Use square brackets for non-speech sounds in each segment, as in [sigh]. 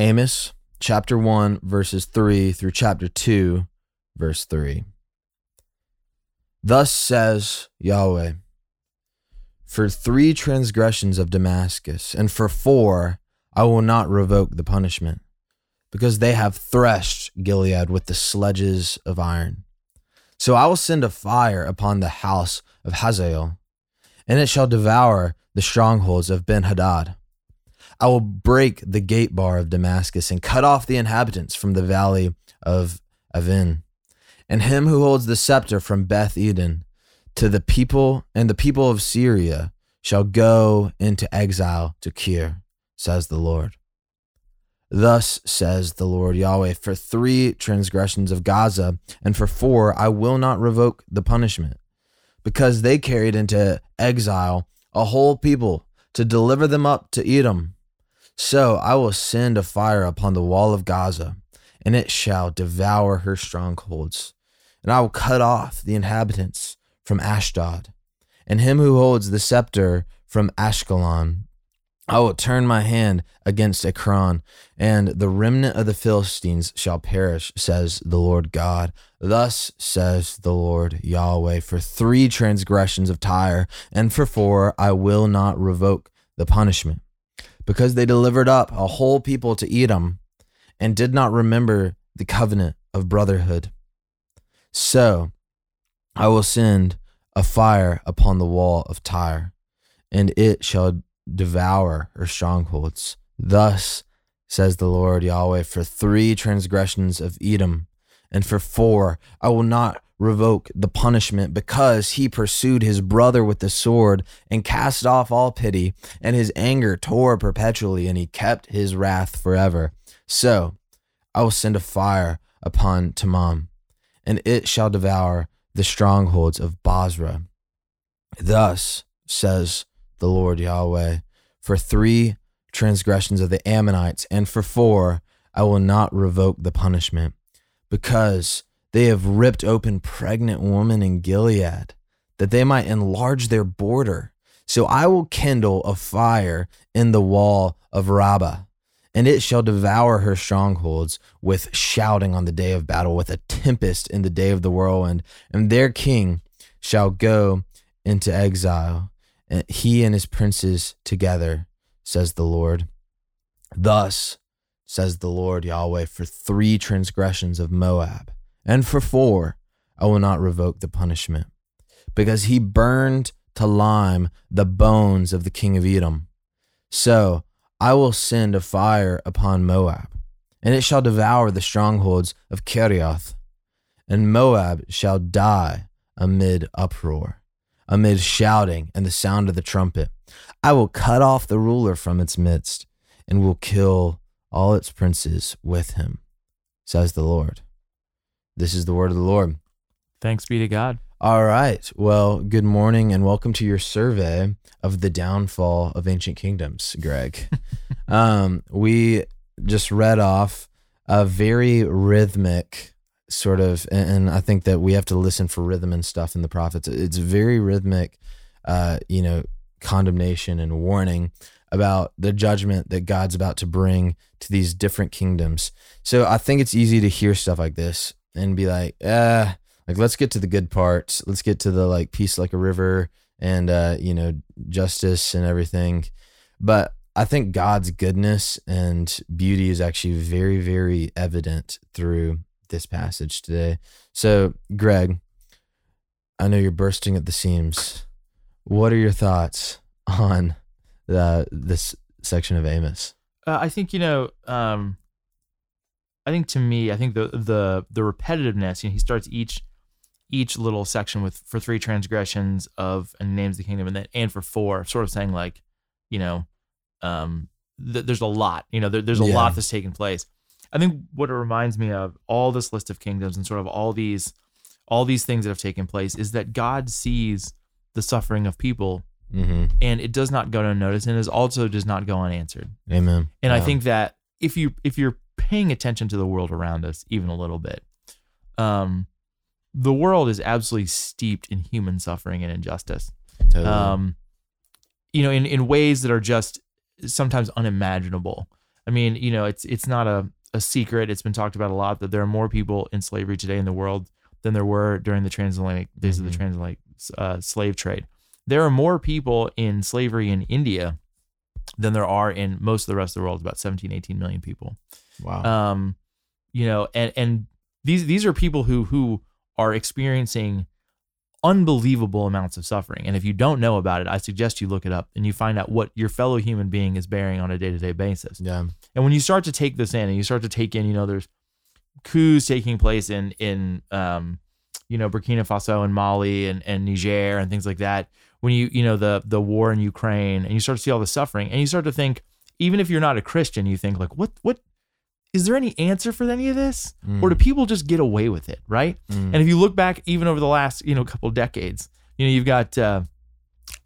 Amos chapter 1, verses 3 through chapter 2, verse 3. Thus says Yahweh For three transgressions of Damascus, and for four, I will not revoke the punishment, because they have threshed Gilead with the sledges of iron. So I will send a fire upon the house of Hazael, and it shall devour the strongholds of Ben Hadad. I will break the gate bar of Damascus and cut off the inhabitants from the valley of Aven, and him who holds the scepter from Beth Eden to the people, and the people of Syria shall go into exile to Kir, says the Lord. Thus says the Lord Yahweh, for three transgressions of Gaza, and for four I will not revoke the punishment, because they carried into exile a whole people to deliver them up to Edom. So I will send a fire upon the wall of Gaza, and it shall devour her strongholds. And I will cut off the inhabitants from Ashdod, and him who holds the scepter from Ashkelon. I will turn my hand against Ekron, and the remnant of the Philistines shall perish, says the Lord God. Thus says the Lord Yahweh For three transgressions of Tyre, and for four I will not revoke the punishment, because they delivered up a whole people to Edom, and did not remember the covenant of brotherhood. So I will send a fire upon the wall of Tyre, and it shall devour her strongholds. Thus says the Lord Yahweh, for three transgressions of Edom, and for four I will not revoke the punishment, because he pursued his brother with the sword and cast off all pity, and his anger tore perpetually, and he kept his wrath forever. So I will send a fire upon Teman, and it shall devour the strongholds of Bozrah. Thus says the Lord Yahweh, for three transgressions of the Ammonites, and for four I will not revoke the punishment, because they have ripped open pregnant women in Gilead, that they might enlarge their border. So I will kindle a fire in the wall of Rabbah, and it shall devour her strongholds with shouting on the day of battle, with a tempest in the day of the whirlwind, and their king shall go into exile, and he and his princes together, says the Lord. Thus says the Lord Yahweh, for three transgressions of Moab, and for four I will not revoke the punishment, because he burned to lime the bones of the king of Edom. So I will send a fire upon Moab, and it shall devour the strongholds of Kerioth, and Moab shall die amid uproar, amid shouting and the sound of the trumpet. I will cut off the ruler from its midst, and will kill all its princes with him, says the Lord. This is the word of the Lord. Thanks be to God. All right. Well, good morning and welcome to your survey of the downfall of ancient kingdoms, Greg. [laughs] um, we just read off a very rhythmic sort of, and I think that we have to listen for rhythm and stuff in the prophets. It's very rhythmic, uh, you know, condemnation and warning about the judgment that God's about to bring to these different kingdoms. So I think it's easy to hear stuff like this and be like, ah, like let's get to the good parts. Let's get to the like peace like a river and uh, you know, justice and everything. But I think God's goodness and beauty is actually very, very evident through this passage today. So, Greg, I know you're bursting at the seams. What are your thoughts on the this section of Amos? Uh, I think you know. Um, I think to me, I think the the the repetitiveness. You know, he starts each each little section with for three transgressions of and names the kingdom, and then and for four, sort of saying like, you know, um, th- there's a lot. You know, there, there's a Yeah. lot that's taking place. I think what it reminds me of all this list of kingdoms and sort of all these all these things that have taken place is that God sees the suffering of people Mm-hmm. and it does not go unnoticed and it also does not go unanswered. Amen. And I think that if you if you're paying attention to the world around us even a little bit, um, the world is absolutely steeped in human suffering and injustice. totally. Um, you know, in in ways that are just sometimes unimaginable. I mean, you know, it's it's not a, a secret. It's been talked about a lot that there are more people in slavery today in the world than there were during the transatlantic days of the Mhm. transatlantic uh, slave trade. There are more people in slavery in India than there are in most of the rest of the world, about 17, 18 million people. Wow. Um, you know, and and these these are people who who are experiencing unbelievable amounts of suffering. And if you don't know about it, I suggest you look it up and you find out what your fellow human being is bearing on a day-to-day basis. yeah. And when you start to take this in and you start to take in, you know, there's coups taking place in in um, you know, Burkina Faso and Mali and, and Niger and things like that. When you, you know, the the war in Ukraine and you start to see all the suffering and you start to think, even if you're not a Christian, you think like, what what is there any answer for any of this? Or do people just get away with it, right? Mm. And if you look back even over the last, you know, couple of decades, you know, you've got uh,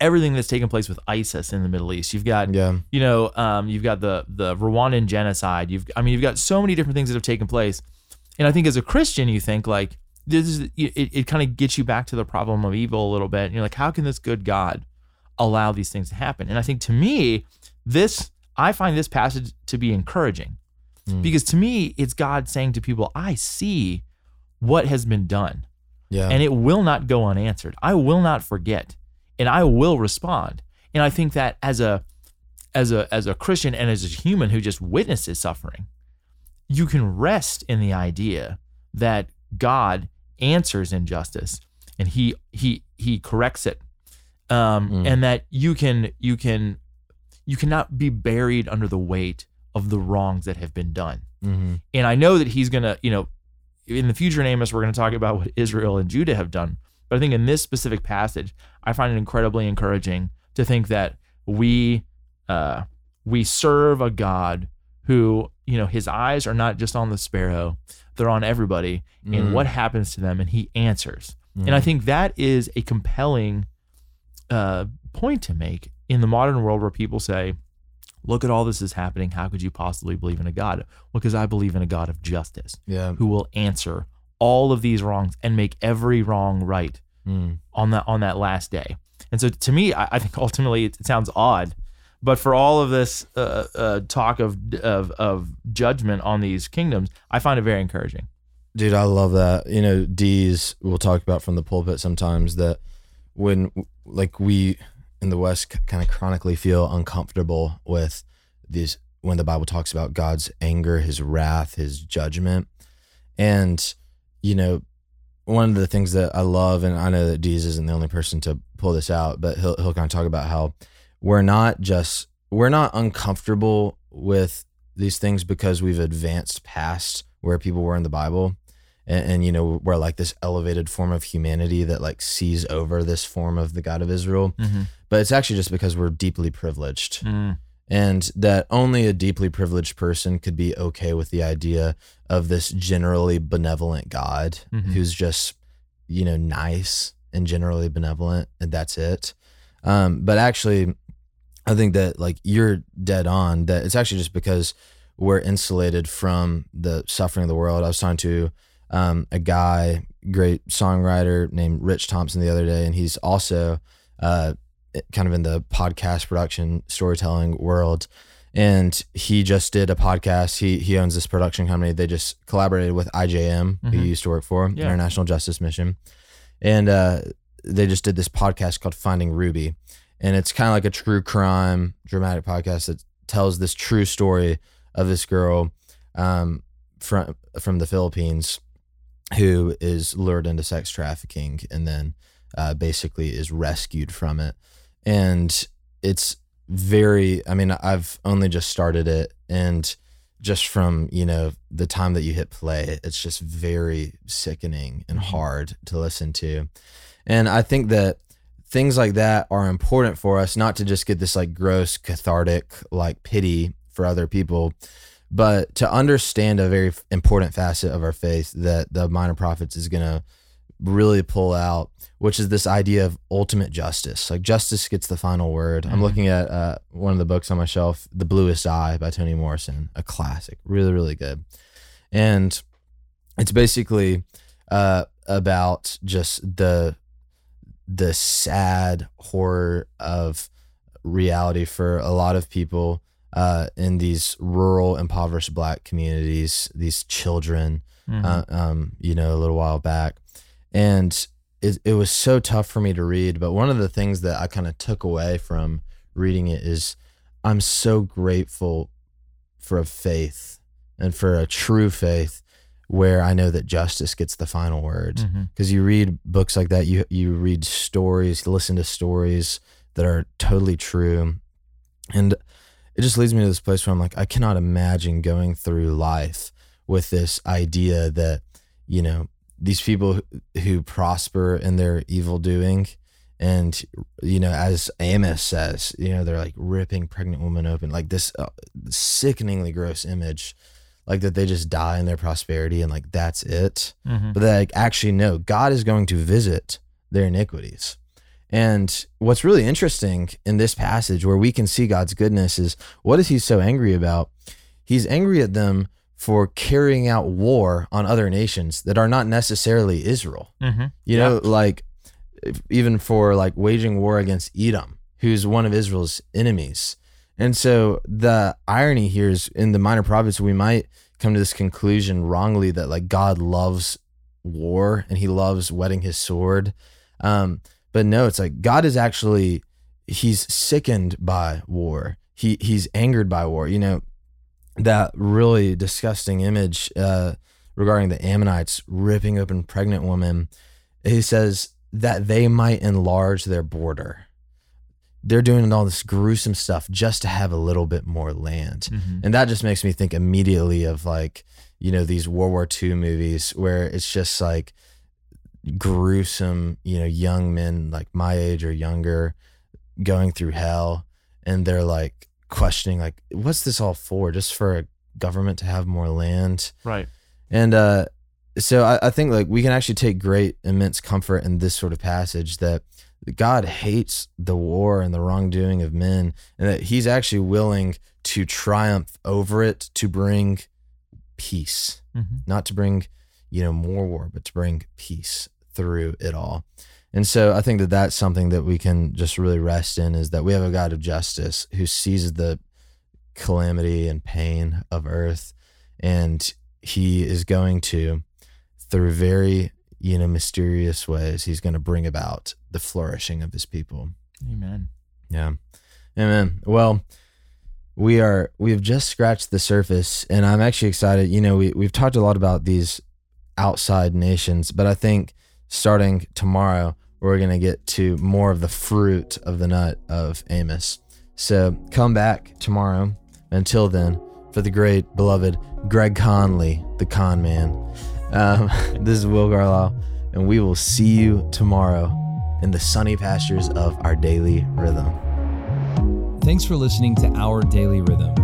everything that's taken place with ISIS in the Middle East. You've got yeah. you know, um, you've got the the Rwandan genocide. You've, I mean, you've got so many different things that have taken place, and I think as a Christian, you think like this is it. It kind of gets you back to the problem of evil a little bit. And you're like, how can this good God allow these things to happen? And I think to me, this I find this passage to be encouraging Mm. because to me, it's God saying to people, I see what has been done Yeah. and it will not go unanswered. I will not forget, and I will respond. And I think that as a as a as a Christian and as a human who just witnesses suffering, you can rest in the idea that God answers injustice and he he he corrects it. Um, Mm. and that you can you can you cannot be buried under the weight of the wrongs that have been done. Mhm. And I know that he's gonna, you know, in the future in Amos, we're gonna talk about what Israel and Judah have done. But I think in this specific passage, I find it incredibly encouraging to think that we uh, we serve a God who, you know, his eyes are not just on the sparrow, they're on everybody and Mm. what happens to them, and he answers. And I Mhm. think that is a compelling uh, point to make in the modern world where people say, look at all this is happening. How could you possibly believe in a God? Well, because I believe in a God of justice yeah. who will answer all of these wrongs and make every wrong right Mm. on that on that last day. And so to me, I, I think ultimately it, sounds odd, but for all of this uh, uh, talk of, of of judgment on these kingdoms, I find it very encouraging. Dude, I love that. You know, Dees we'll talk about from the pulpit sometimes that when like we in the West kind of chronically feel uncomfortable with these when the Bible talks about God's anger, his wrath, his judgment. And, you know, one of the things that I love, and I know that Dees isn't the only person to pull this out, but he'll he'll kind of talk about how we're not just we're not uncomfortable with these things because we've advanced past where people were in the Bible. And, and you know, we're like this elevated form of humanity that like sees over this form of the God of Israel. Mm-hmm. But it's actually just because we're deeply privileged Mm, and that only a deeply privileged person could be okay with the idea of this generally benevolent God Mhm. who's just you know nice and generally benevolent and that's it um, but actually i think that like you're dead on that it's actually just because we're insulated from the suffering of the world i was talking to um, a guy great songwriter named rich thompson the other day and he's also uh, kind of in the podcast production storytelling world. And he just did a podcast. He he owns this production company. They just collaborated with IJM who Mhm. he used to work for Yeah. International Justice Mission. And uh, they just did this podcast called Finding Ruby. And it's kind of like a true crime dramatic podcast that tells this true story of this girl um, from from the Philippines who is lured into sex trafficking and then uh, basically is rescued from it and it's very i mean i've only just started it and just from you know the time that you hit play it's just very sickening and Mhm. hard to listen to and i think that things like that are important for us not to just get this like gross cathartic like pity for other people but to understand a very important facet of our faith that the minor prophets is going to really pull out which is this idea of ultimate justice. Like justice gets the final word. I'm Mhm. looking at uh, one of the books on my shelf the bluest eye by toni morrison a classic really really good. And it's basically uh, about just the the sad horror of reality for a lot of people uh, in these rural, impoverished black communities, these children, Mhm. uh, um, you know, a little while back. And it, it was so tough for me to read. But one of the things that I kind of took away from reading it is I'm so grateful for a faith and for a true faith where I know that justice gets the final word. Because you read books like that, you you read stories, listen to stories that are totally true, and it just leads me to this place where I'm like, I cannot imagine going through life with this idea that you know these people who- prosper in their evil doing and you know as amos says you know they're like ripping pregnant women open like this uh, sickeningly gross image like that they just die in their prosperity and like that's it Mhm. but like actually no god is going to visit their iniquities and what's really interesting in this passage where we can see god's goodness is what is he so angry about he's angry at them for carrying out war on other nations that are not necessarily israel Mhm. you Yeah. know, like even for like waging war against Edom, who's one of Israel's enemies. And so the irony here is in the minor prophets, we might come to this conclusion wrongly that like God loves war and he loves wetting his sword. Um, but no, it's like God is actually he's sickened by war. He he's angered by war. You know, that really disgusting image uh, regarding the Ammonites ripping open pregnant women. He says that they might enlarge their border. They're doing all this gruesome stuff just to have a little bit more land. Mhm. And that just makes me think immediately of like, you know, these World War II movies where it's just like gruesome, you know, young men like my age or younger going through hell and they're like questioning like what's this all for? Just for a government to have more land? Right. And uh, so I, I think like we can actually take great immense comfort in this sort of passage that God hates the war and the wrongdoing of men, and that He's actually willing to triumph over it to bring peace, Mhm. not to bring you know more war, but to bring peace through it all. And so I think that that's something that we can just really rest in is that we have a God of justice who sees the calamity and pain of earth and he is going to through very you know mysterious ways he's going to bring about the flourishing of his people Amen. yeah amen well we are we have just scratched the surface and i'm actually excited you know we, we've talked a lot about these outside nations but i think starting tomorrow we're going to get to more of the fruit of the nut of amos. So come back tomorrow. Until then for the great beloved greg conley the con man um, [laughs] this is will garlow and we will see you tomorrow in the sunny pastures of our daily rhythm. Thanks for listening to Our Daily Rhythm.